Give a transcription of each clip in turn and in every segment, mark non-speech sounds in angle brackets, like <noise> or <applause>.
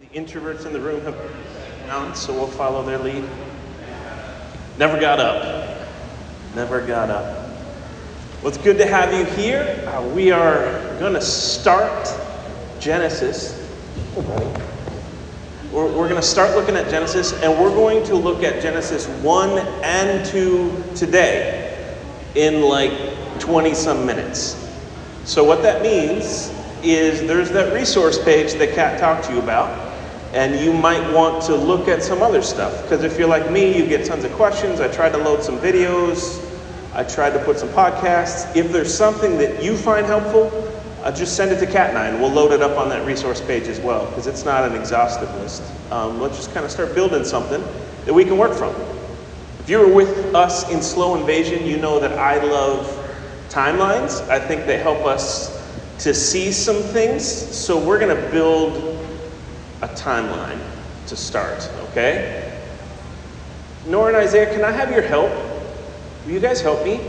The introverts in the room have down, so we'll follow their lead. Never got up. Never got up. Well, it's good to have you here. Uh, we are going to start Genesis. We're, we're going to start looking at Genesis, and we're going to look at Genesis 1 and 2 today in like 20 some minutes. So, what that means is there's that resource page that Kat talked to you about and you might want to look at some other stuff. Because if you're like me, you get tons of questions. I tried to load some videos, I tried to put some podcasts. If there's something that you find helpful, uh, just send it to Kat and we'll load it up on that resource page as well, because it's not an exhaustive list. Um, let's just kind of start building something that we can work from. If you were with us in Slow Invasion, you know that I love timelines. I think they help us to see some things. So we're going to build a timeline to start, okay? Nora and Isaiah, can I have your help? Will you guys help me?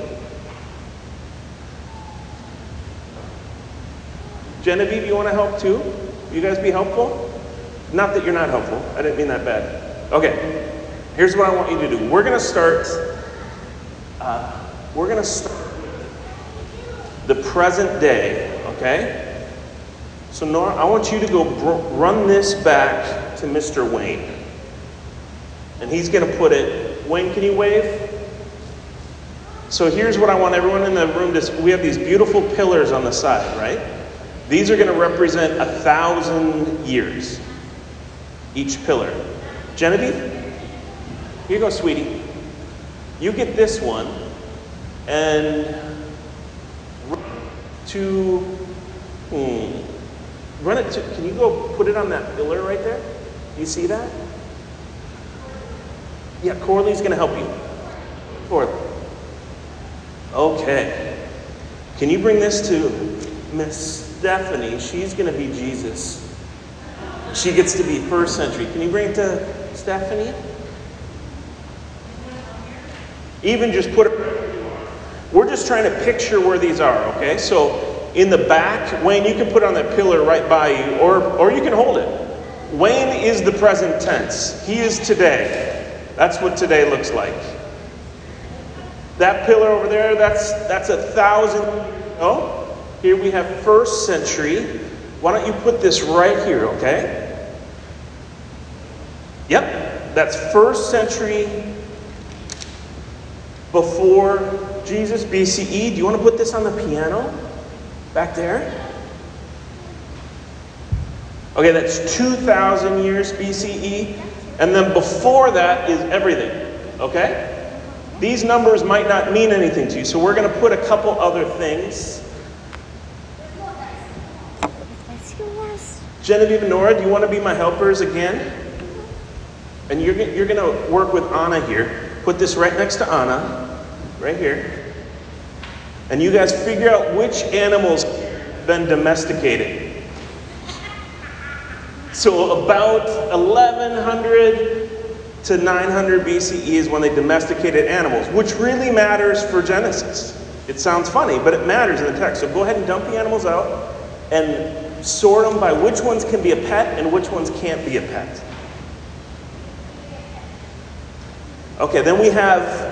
Genevieve, you want to help too? Will you guys be helpful? Not that you're not helpful. I didn't mean that bad. Okay. Here's what I want you to do. We're going to start. Uh, we're going to start the present day. Okay. So, Nora, I want you to go br- run this back to Mr. Wayne. And he's going to put it. Wayne, can you wave? So, here's what I want everyone in the room to We have these beautiful pillars on the side, right? These are going to represent a thousand years, each pillar. Genevieve, here you go, sweetie. You get this one and to, hmm, Run it to, can you go put it on that pillar right there? You see that? Yeah, Corley's going to help you. Corley. Okay. Can you bring this to Miss Stephanie? She's going to be Jesus. She gets to be first century. Can you bring it to Stephanie? Even just put it. We're just trying to picture where these are, okay? So in the back, Wayne, you can put on that pillar right by you, or, or you can hold it. Wayne is the present tense. He is today. That's what today looks like. That pillar over there, that's, that's a thousand. Oh, here we have first century. Why don't you put this right here, okay? Yep, that's first century before Jesus, BCE. Do you want to put this on the piano? Back there? Okay, that's 2,000 years BCE. And then before that is everything. Okay? These numbers might not mean anything to you, so we're going to put a couple other things. Genevieve and Nora, do you want to be my helpers again? And you're, you're going to work with Anna here. Put this right next to Anna, right here. And you guys figure out which animals been domesticated. So about 1100 to 900 BCE is when they domesticated animals, which really matters for Genesis. It sounds funny, but it matters in the text. So go ahead and dump the animals out and sort them by which ones can be a pet and which ones can't be a pet. Okay, then we have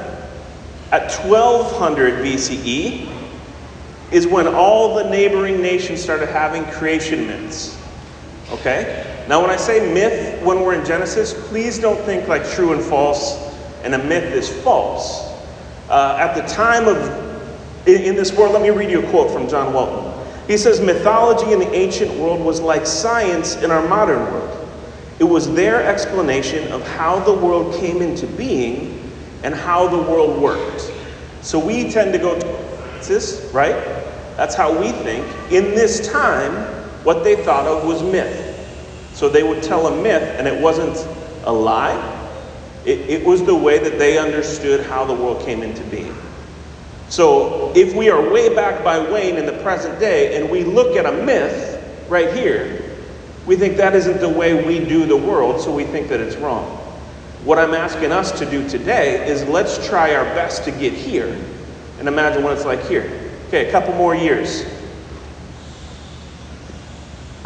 at 1200 BCE is when all the neighboring nations started having creation myths. Okay? Now, when I say myth when we're in Genesis, please don't think like true and false and a myth is false. Uh, at the time of, in, in this world, let me read you a quote from John Walton. He says, Mythology in the ancient world was like science in our modern world. It was their explanation of how the world came into being and how the world works. So we tend to go to right? That's how we think. In this time, what they thought of was myth. So they would tell a myth, and it wasn't a lie, it, it was the way that they understood how the world came into being. So if we are way back by Wayne in the present day and we look at a myth right here, we think that isn't the way we do the world, so we think that it's wrong. What I'm asking us to do today is let's try our best to get here and imagine what it's like here. Okay, a couple more years.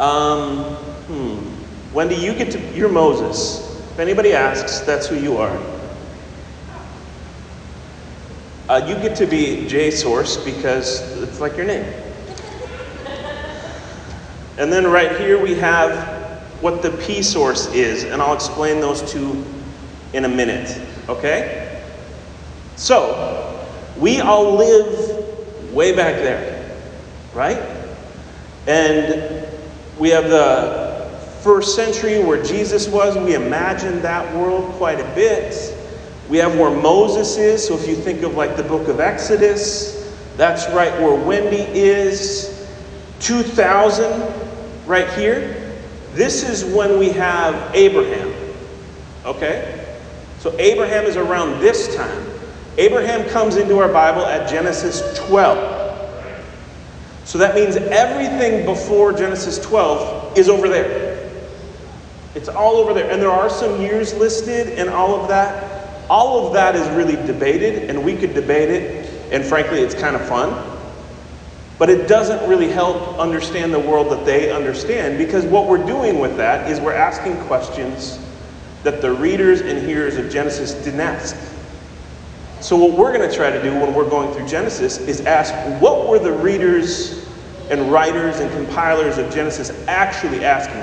Um, hmm. Wendy, you get to, you're Moses. If anybody asks, that's who you are. Uh, you get to be J Source because it's like your name. And then right here we have what the P source is, and I'll explain those two in a minute, okay? So, we all live way back there, right? And we have the first century where Jesus was. We imagine that world quite a bit. We have where Moses is. So if you think of like the book of Exodus, that's right where Wendy is. 2000, right here. This is when we have Abraham. Okay? So Abraham is around this time. Abraham comes into our Bible at Genesis 12. So that means everything before Genesis 12 is over there. It's all over there. And there are some years listed and all of that. All of that is really debated, and we could debate it, and frankly, it's kind of fun. But it doesn't really help understand the world that they understand because what we're doing with that is we're asking questions that the readers and hearers of Genesis didn't ask. So, what we're going to try to do when we're going through Genesis is ask what were the readers and writers and compilers of Genesis actually asking?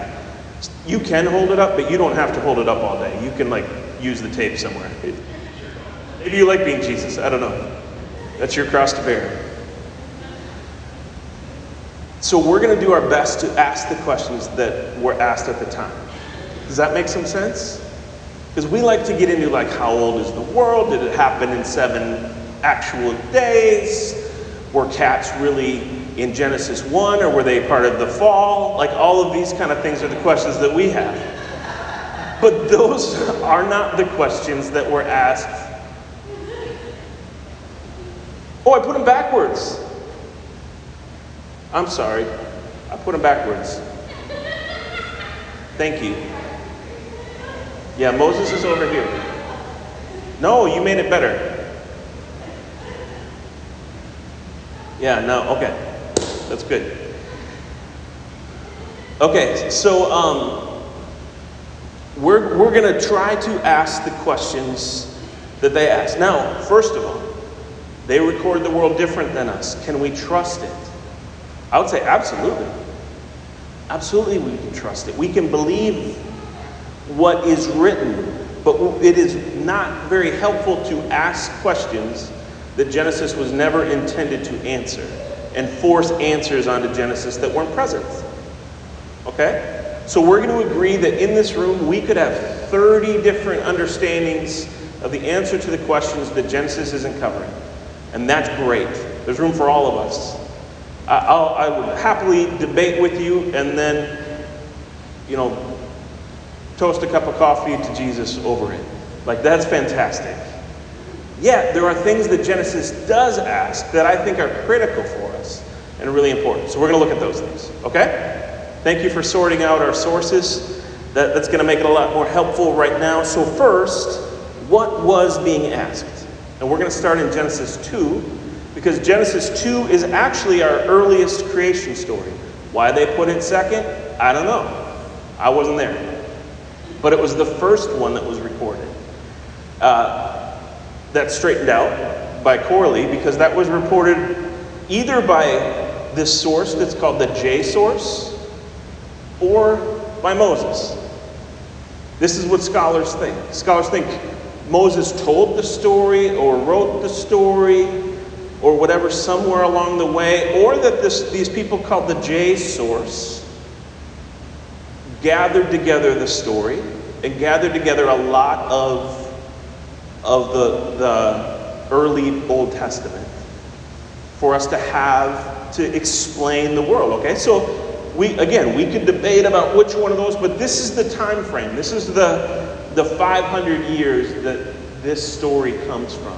You can hold it up, but you don't have to hold it up all day. You can, like, use the tape somewhere. Maybe you like being Jesus. I don't know. That's your cross to bear. So, we're going to do our best to ask the questions that were asked at the time. Does that make some sense? Because we like to get into like how old is the world? Did it happen in seven actual days? Were cats really in Genesis 1 or were they part of the fall? Like all of these kind of things are the questions that we have. But those <laughs> are not the questions that were asked. Oh, I put them backwards. I'm sorry. I put them backwards. Thank you. Yeah, Moses is over here. No, you made it better. Yeah, no, okay. That's good. Okay, so um, we're, we're going to try to ask the questions that they ask. Now, first of all, they record the world different than us. Can we trust it? I would say absolutely. Absolutely, we can trust it. We can believe what is written, but it is not very helpful to ask questions that Genesis was never intended to answer and force answers onto Genesis that weren't present. Okay? So we're going to agree that in this room we could have 30 different understandings of the answer to the questions that Genesis isn't covering. And that's great. There's room for all of us. I'll, I would happily debate with you and then, you know, toast a cup of coffee to Jesus over it. Like, that's fantastic. Yet, there are things that Genesis does ask that I think are critical for us and really important. So, we're going to look at those things, okay? Thank you for sorting out our sources. That, that's going to make it a lot more helpful right now. So, first, what was being asked? And we're going to start in Genesis 2 because Genesis 2 is actually our earliest creation story. Why they put it second, I don't know. I wasn't there but it was the first one that was recorded. Uh, that's straightened out by Corley because that was reported either by this source that's called the J source or by Moses. This is what scholars think. Scholars think Moses told the story or wrote the story or whatever somewhere along the way, or that this, these people called the J source gathered together the story and gathered together a lot of, of the, the early Old Testament for us to have to explain the world. Okay, so we again we could debate about which one of those, but this is the time frame. This is the the 500 years that this story comes from.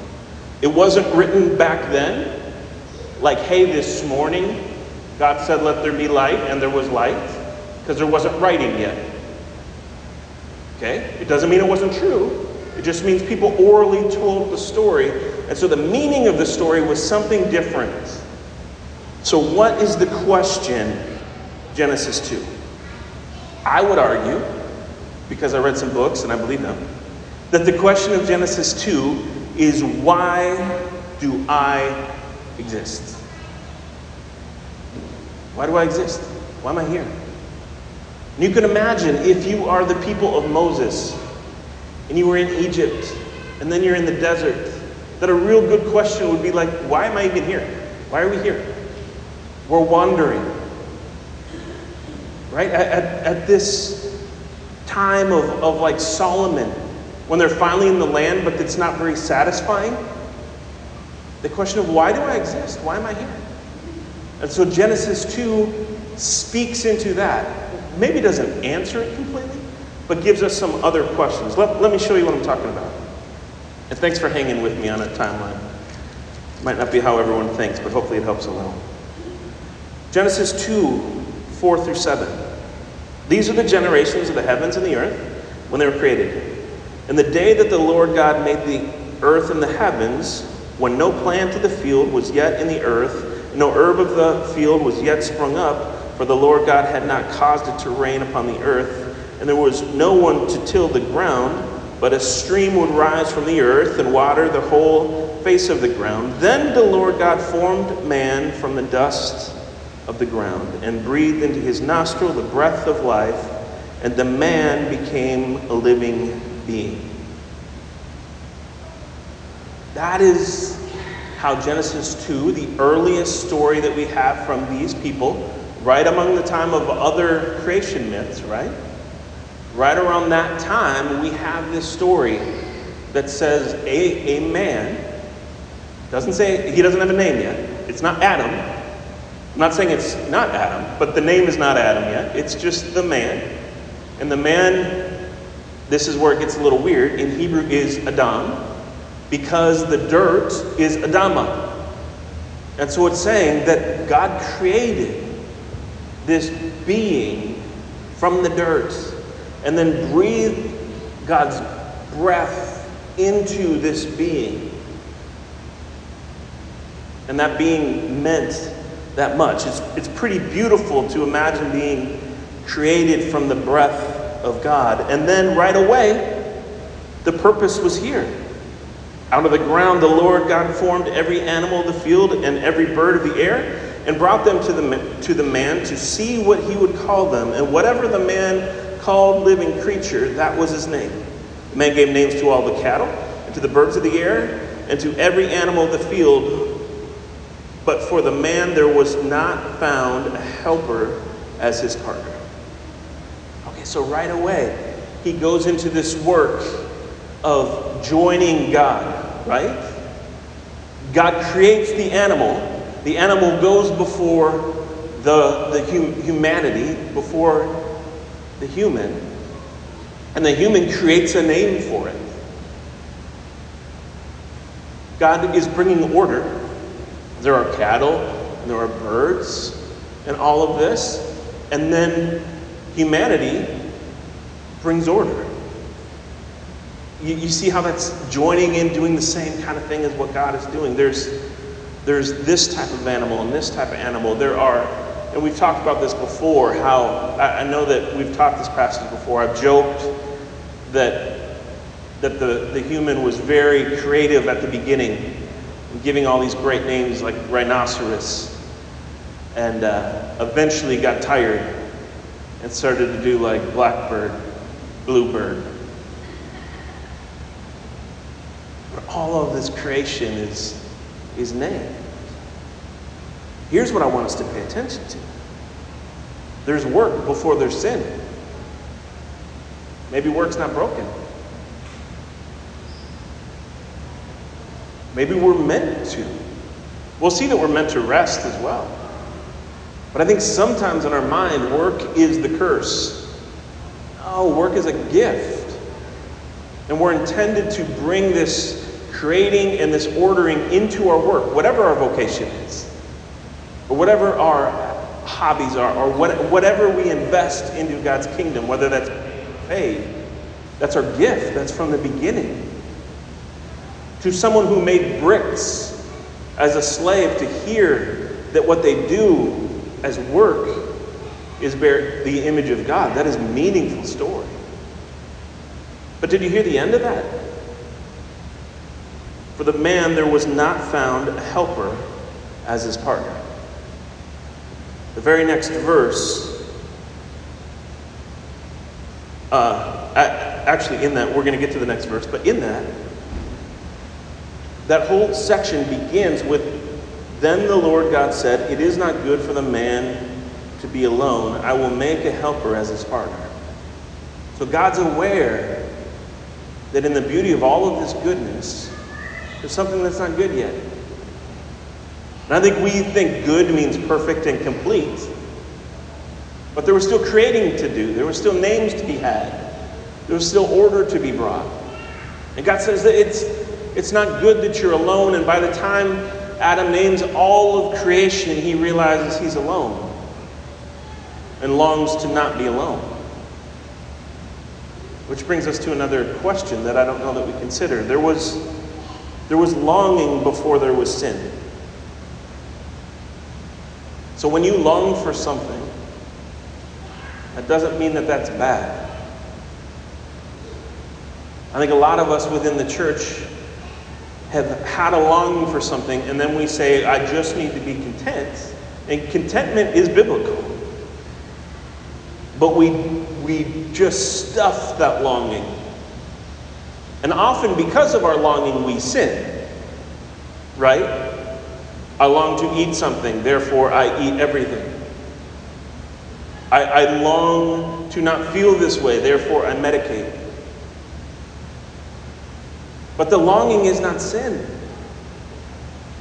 It wasn't written back then, like, hey, this morning God said, let there be light, and there was light because there wasn't writing yet. Okay? It doesn't mean it wasn't true. It just means people orally told the story. And so the meaning of the story was something different. So, what is the question, Genesis 2? I would argue because I read some books and I believe them, that the question of Genesis 2 is why do I exist? Why do I exist? Why am I here? And you can imagine if you are the people of Moses and you were in Egypt and then you're in the desert, that a real good question would be like, why am I even here? Why are we here? We're wandering. Right? At, at, at this time of, of like Solomon, when they're finally in the land, but it's not very satisfying. The question of why do I exist? Why am I here? And so Genesis 2 speaks into that. Maybe doesn't answer it completely, but gives us some other questions. Let, let me show you what I'm talking about. And thanks for hanging with me on a timeline. Might not be how everyone thinks, but hopefully it helps a little. Genesis 2 4 through 7. These are the generations of the heavens and the earth when they were created. And the day that the Lord God made the earth and the heavens, when no plant of the field was yet in the earth, no herb of the field was yet sprung up, for the Lord God had not caused it to rain upon the earth, and there was no one to till the ground, but a stream would rise from the earth and water the whole face of the ground. Then the Lord God formed man from the dust of the ground and breathed into his nostril the breath of life, and the man became a living being. That is how Genesis 2, the earliest story that we have from these people, right among the time of other creation myths, right? Right around that time, we have this story that says a, a man, doesn't say, he doesn't have a name yet. It's not Adam. I'm not saying it's not Adam, but the name is not Adam yet. It's just the man. And the man, this is where it gets a little weird, in Hebrew is Adam, because the dirt is Adama. And so it's saying that God created this being from the dirt and then breathe God's breath into this being. And that being meant that much. It's, it's pretty beautiful to imagine being created from the breath of God. And then right away, the purpose was here. Out of the ground, the Lord God formed every animal of the field and every bird of the air and brought them to the, to the man to see what he would call them. And whatever the man called living creature, that was his name. The man gave names to all the cattle, and to the birds of the air, and to every animal of the field. But for the man there was not found a helper as his partner. Okay, so right away, he goes into this work of joining God, right? God creates the animal. The animal goes before the, the hum, humanity, before the human, and the human creates a name for it. God is bringing order. There are cattle, and there are birds, and all of this. And then humanity brings order. You, you see how that's joining in, doing the same kind of thing as what God is doing. There's, there's this type of animal and this type of animal. There are, and we've talked about this before, how I, I know that we've taught this passage before. I've joked that that the, the human was very creative at the beginning, giving all these great names like rhinoceros, and uh, eventually got tired and started to do like blackbird, bluebird. But all of this creation is, is named. Here's what I want us to pay attention to there's work before there's sin. Maybe work's not broken. Maybe we're meant to. We'll see that we're meant to rest as well. But I think sometimes in our mind, work is the curse. No, work is a gift. And we're intended to bring this creating and this ordering into our work, whatever our vocation is, or whatever our hobbies are, or whatever we invest into God's kingdom, whether that's paid. That's our gift. That's from the beginning to someone who made bricks as a slave to hear that what they do as work is bear the image of God. That is meaningful story. But did you hear the end of that? For the man there was not found a helper as his partner. The very next verse, uh, actually, in that, we're going to get to the next verse, but in that, that whole section begins with Then the Lord God said, It is not good for the man to be alone. I will make a helper as his partner. So God's aware that in the beauty of all of this goodness, there's something that's not good yet. And I think we think good means perfect and complete. But there was still creating to do, there were still names to be had, there was still order to be brought. And God says that it's, it's not good that you're alone, and by the time Adam names all of creation, he realizes he's alone and longs to not be alone. Which brings us to another question that I don't know that we consider. There was, there was longing before there was sin. So when you long for something, that doesn't mean that that's bad. I think a lot of us within the church have had a longing for something, and then we say, I just need to be content. And contentment is biblical. But we, we just stuff that longing. And often, because of our longing, we sin. Right? I long to eat something, therefore I eat everything. I, I long to not feel this way, therefore I medicate. But the longing is not sin.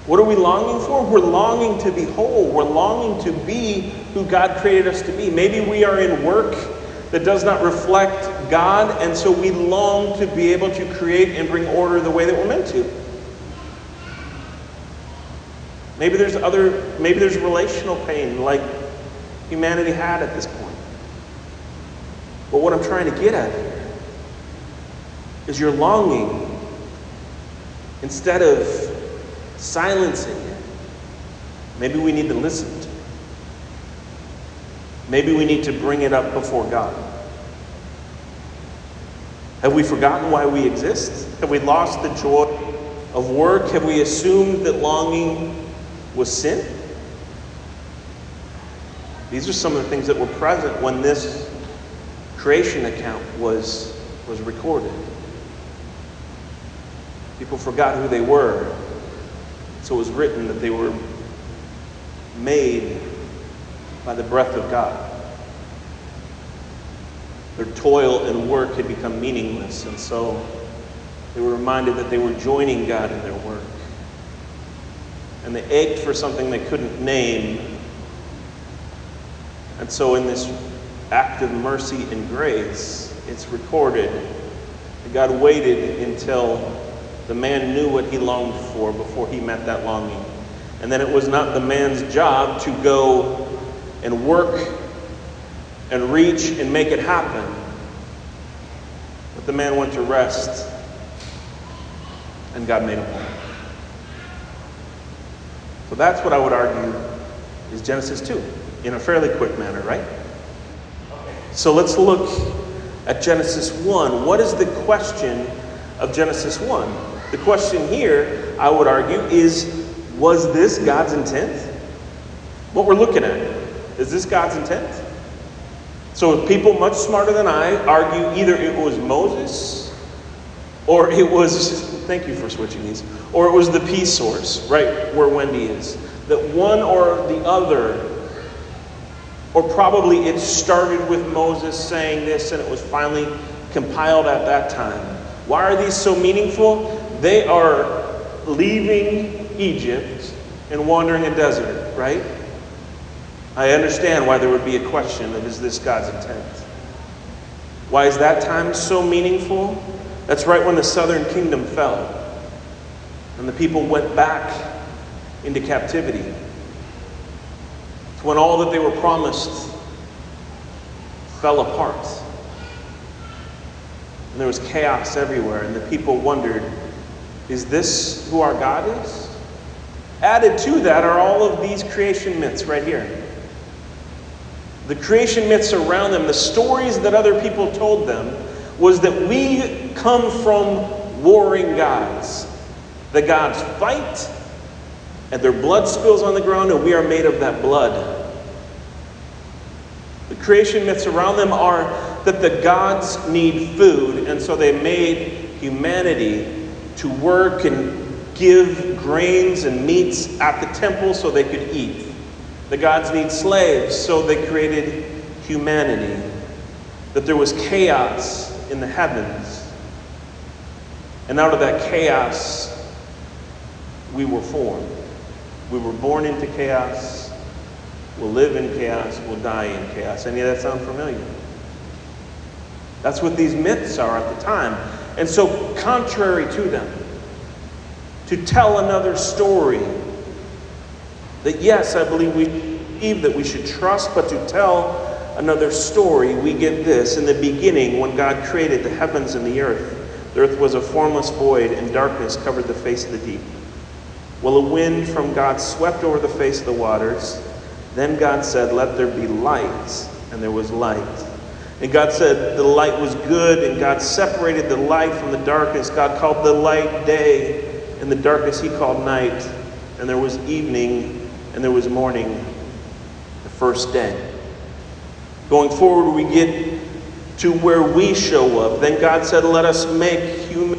What are we longing for? We're longing to be whole. We're longing to be who God created us to be. Maybe we are in work that does not reflect God, and so we long to be able to create and bring order the way that we're meant to. Maybe there's other, maybe there's relational pain like humanity had at this point. But what I'm trying to get at here is your longing, instead of silencing it, maybe we need to listen to it. Maybe we need to bring it up before God. Have we forgotten why we exist? Have we lost the joy of work? Have we assumed that longing was sin. These are some of the things that were present when this creation account was, was recorded. People forgot who they were. So it was written that they were made by the breath of God. Their toil and work had become meaningless, and so they were reminded that they were joining God in their work and they ached for something they couldn't name. And so, in this act of mercy and grace, it's recorded that God waited until the man knew what he longed for before he met that longing. And then it was not the man's job to go and work and reach and make it happen. But the man went to rest, and God made him whole. So that's what I would argue is Genesis 2 in a fairly quick manner, right? So let's look at Genesis 1. What is the question of Genesis 1? The question here, I would argue, is was this God's intent? What we're looking at, is this God's intent? So people much smarter than I argue either it was Moses or it was Thank you for switching these. Or it was the P source, right where Wendy is. That one or the other, or probably it started with Moses saying this and it was finally compiled at that time. Why are these so meaningful? They are leaving Egypt and wandering a desert, right? I understand why there would be a question of is this God's intent? Why is that time so meaningful? That's right when the southern kingdom fell and the people went back into captivity. It's when all that they were promised fell apart. And there was chaos everywhere, and the people wondered is this who our God is? Added to that are all of these creation myths right here. The creation myths around them, the stories that other people told them, was that we come from warring gods. The gods fight, and their blood spills on the ground, and we are made of that blood. The creation myths around them are that the gods need food, and so they made humanity to work and give grains and meats at the temple so they could eat. The gods need slaves, so they created humanity. That there was chaos in the heavens. And out of that chaos, we were formed. We were born into chaos. We'll live in chaos. We'll die in chaos. Any of that sound familiar? That's what these myths are at the time. And so, contrary to them, to tell another story, that yes, I believe we believe that we should trust, but to tell another story, we get this. In the beginning, when God created the heavens and the earth, the earth was a formless void, and darkness covered the face of the deep. Well, a wind from God swept over the face of the waters. Then God said, Let there be light, and there was light. And God said, The light was good, and God separated the light from the darkness. God called the light day, and the darkness he called night. And there was evening, and there was morning, the first day. Going forward, we get to where we show up. Then God said, Let us make human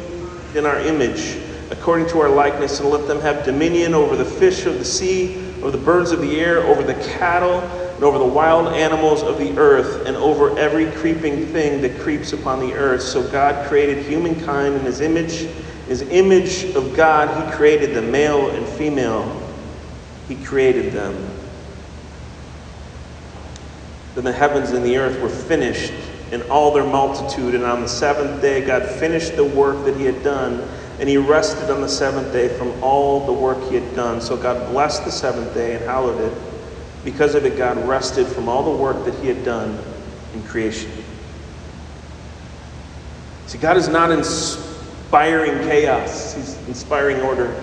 in our image, according to our likeness, and let them have dominion over the fish of the sea, over the birds of the air, over the cattle, and over the wild animals of the earth, and over every creeping thing that creeps upon the earth. So God created humankind in his image. His image of God, he created the male and female. He created them. Then the heavens and the earth were finished in all their multitude. And on the seventh day, God finished the work that He had done, and He rested on the seventh day from all the work He had done. So God blessed the seventh day and hallowed it. Because of it, God rested from all the work that He had done in creation. See, God is not inspiring chaos, He's inspiring order.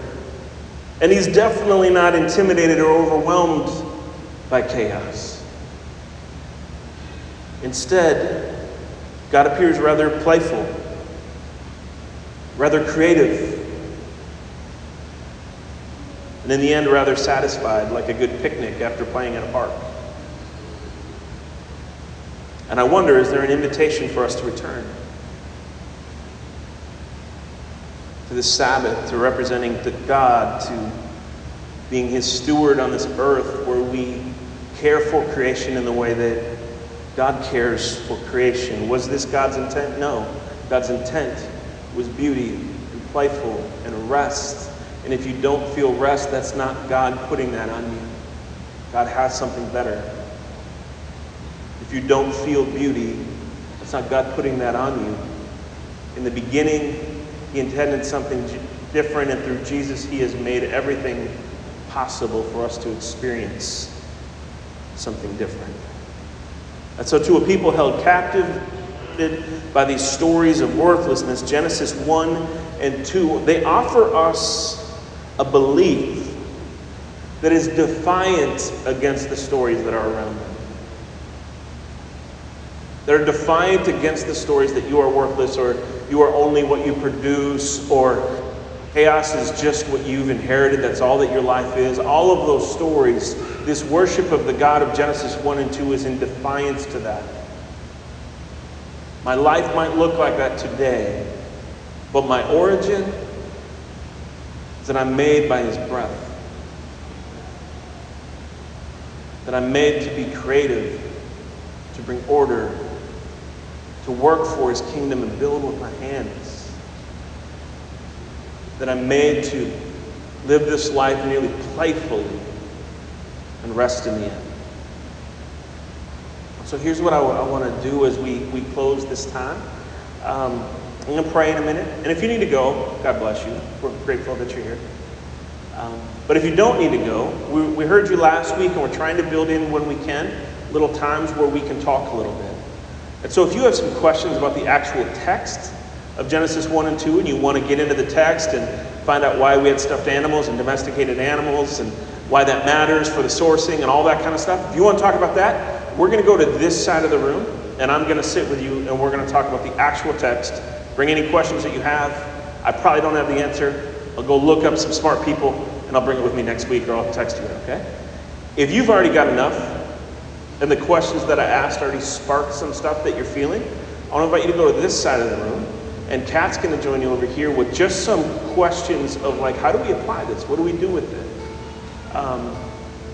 And He's definitely not intimidated or overwhelmed by chaos. Instead, God appears rather playful, rather creative, and in the end, rather satisfied, like a good picnic after playing in a park. And I wonder is there an invitation for us to return? To the Sabbath, to representing to God, to being His steward on this earth where we care for creation in the way that God cares for creation. Was this God's intent? No. God's intent was beauty and playful and rest. And if you don't feel rest, that's not God putting that on you. God has something better. If you don't feel beauty, that's not God putting that on you. In the beginning, He intended something different, and through Jesus, He has made everything possible for us to experience something different. And so, to a people held captive by these stories of worthlessness, Genesis 1 and 2, they offer us a belief that is defiant against the stories that are around. They're defiant against the stories that you are worthless or you are only what you produce or chaos is just what you've inherited, that's all that your life is. All of those stories this worship of the God of Genesis 1 and 2 is in defiance to that. My life might look like that today, but my origin is that I'm made by His breath. That I'm made to be creative, to bring order, to work for His kingdom and build with my hands. That I'm made to live this life nearly playfully and rest in the end. So here's what I, want to do as we, we close this time. Um, I'm going to pray in a minute. And if you need to go, God bless you. We're grateful that you're here. Um, but if you don't need to go, we, we heard you last week and we're trying to build in when we can little times where we can talk a little bit. And so if you have some questions about the actual text of Genesis 1 and 2 and you want to get into the text and find out why we had stuffed animals and domesticated animals and why that matters for the sourcing and all that kind of stuff. If you want to talk about that, we're going to go to this side of the room and I'm going to sit with you and we're going to talk about the actual text. Bring any questions that you have. I probably don't have the answer. I'll go look up some smart people and I'll bring it with me next week or I'll text you, okay? If you've already got enough and the questions that I asked already sparked some stuff that you're feeling, I want to invite you to go to this side of the room and Kat's going to join you over here with just some questions of like, how do we apply this? What do we do with it? Um,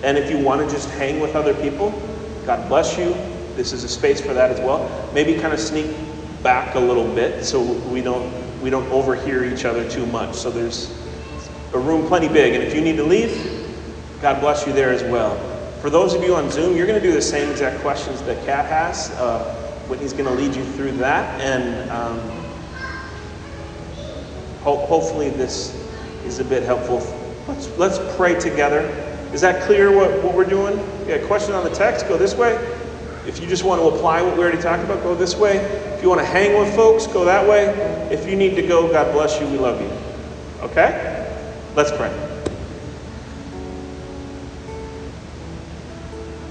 and if you want to just hang with other people, God bless you. This is a space for that as well. Maybe kind of sneak back a little bit so we don't we don't overhear each other too much. So there's a room plenty big, and if you need to leave, God bless you there as well. For those of you on Zoom, you're going to do the same exact questions that Kat has. Uh, Whitney's going to lead you through that, and um, ho- hopefully this is a bit helpful. Let's let's pray together. Is that clear what, what we're doing? Yeah, question on the text, go this way. If you just want to apply what we already talked about, go this way. If you want to hang with folks, go that way. If you need to go, God bless you. We love you. Okay? Let's pray.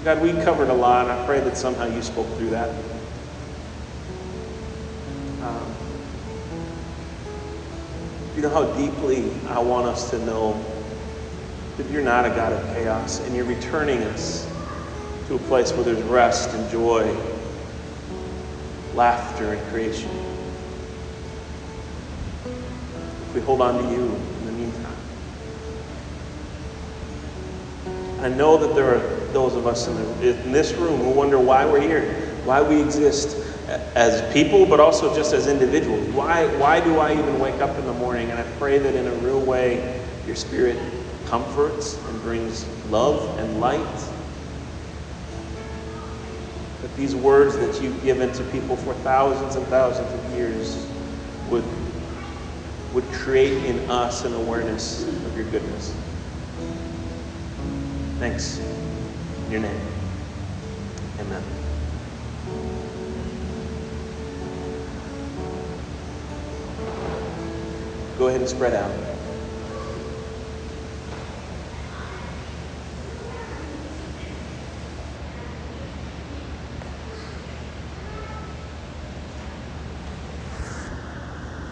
God, we covered a lot. I pray that somehow you spoke through that. Um, you know how deeply I want us to know that you're not a God of chaos and you're returning us to a place where there's rest and joy, laughter and creation. If we hold on to you in the meantime. I know that there are those of us in, the, in this room who wonder why we're here, why we exist as people, but also just as individuals. Why, why do I even wake up in the morning? And I pray that in a real way, your spirit comforts and brings love and light. That these words that you've given to people for thousands and thousands of years would, would create in us an awareness of your goodness. Thanks. Your name. Amen. Go ahead and spread out.